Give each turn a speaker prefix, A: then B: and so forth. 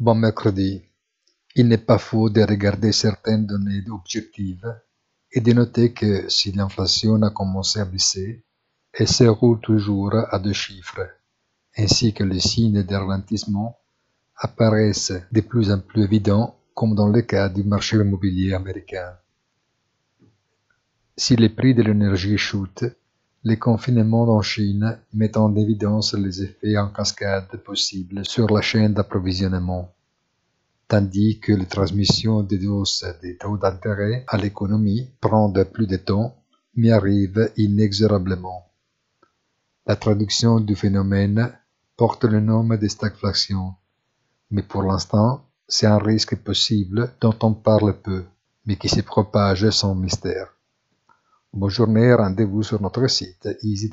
A: Bon mercredi. Il n'est pas faux de regarder certaines données objectives et de noter que si l'inflation a commencé à baisser, elle se roule toujours à deux chiffres, ainsi que les signes de ralentissement apparaissent de plus en plus évidents comme dans le cas du marché immobilier américain. Si les prix de l'énergie chutent, les confinements en Chine mettent en évidence les effets en cascade possibles sur la chaîne d'approvisionnement, tandis que la transmission des hausses des taux d'intérêt à l'économie prend plus de temps, mais arrive inexorablement. La traduction du phénomène porte le nom de stagflation, mais pour l'instant, c'est un risque possible dont on parle peu, mais qui se propage sans mystère. Bonne journée, rendez-vous sur notre site easy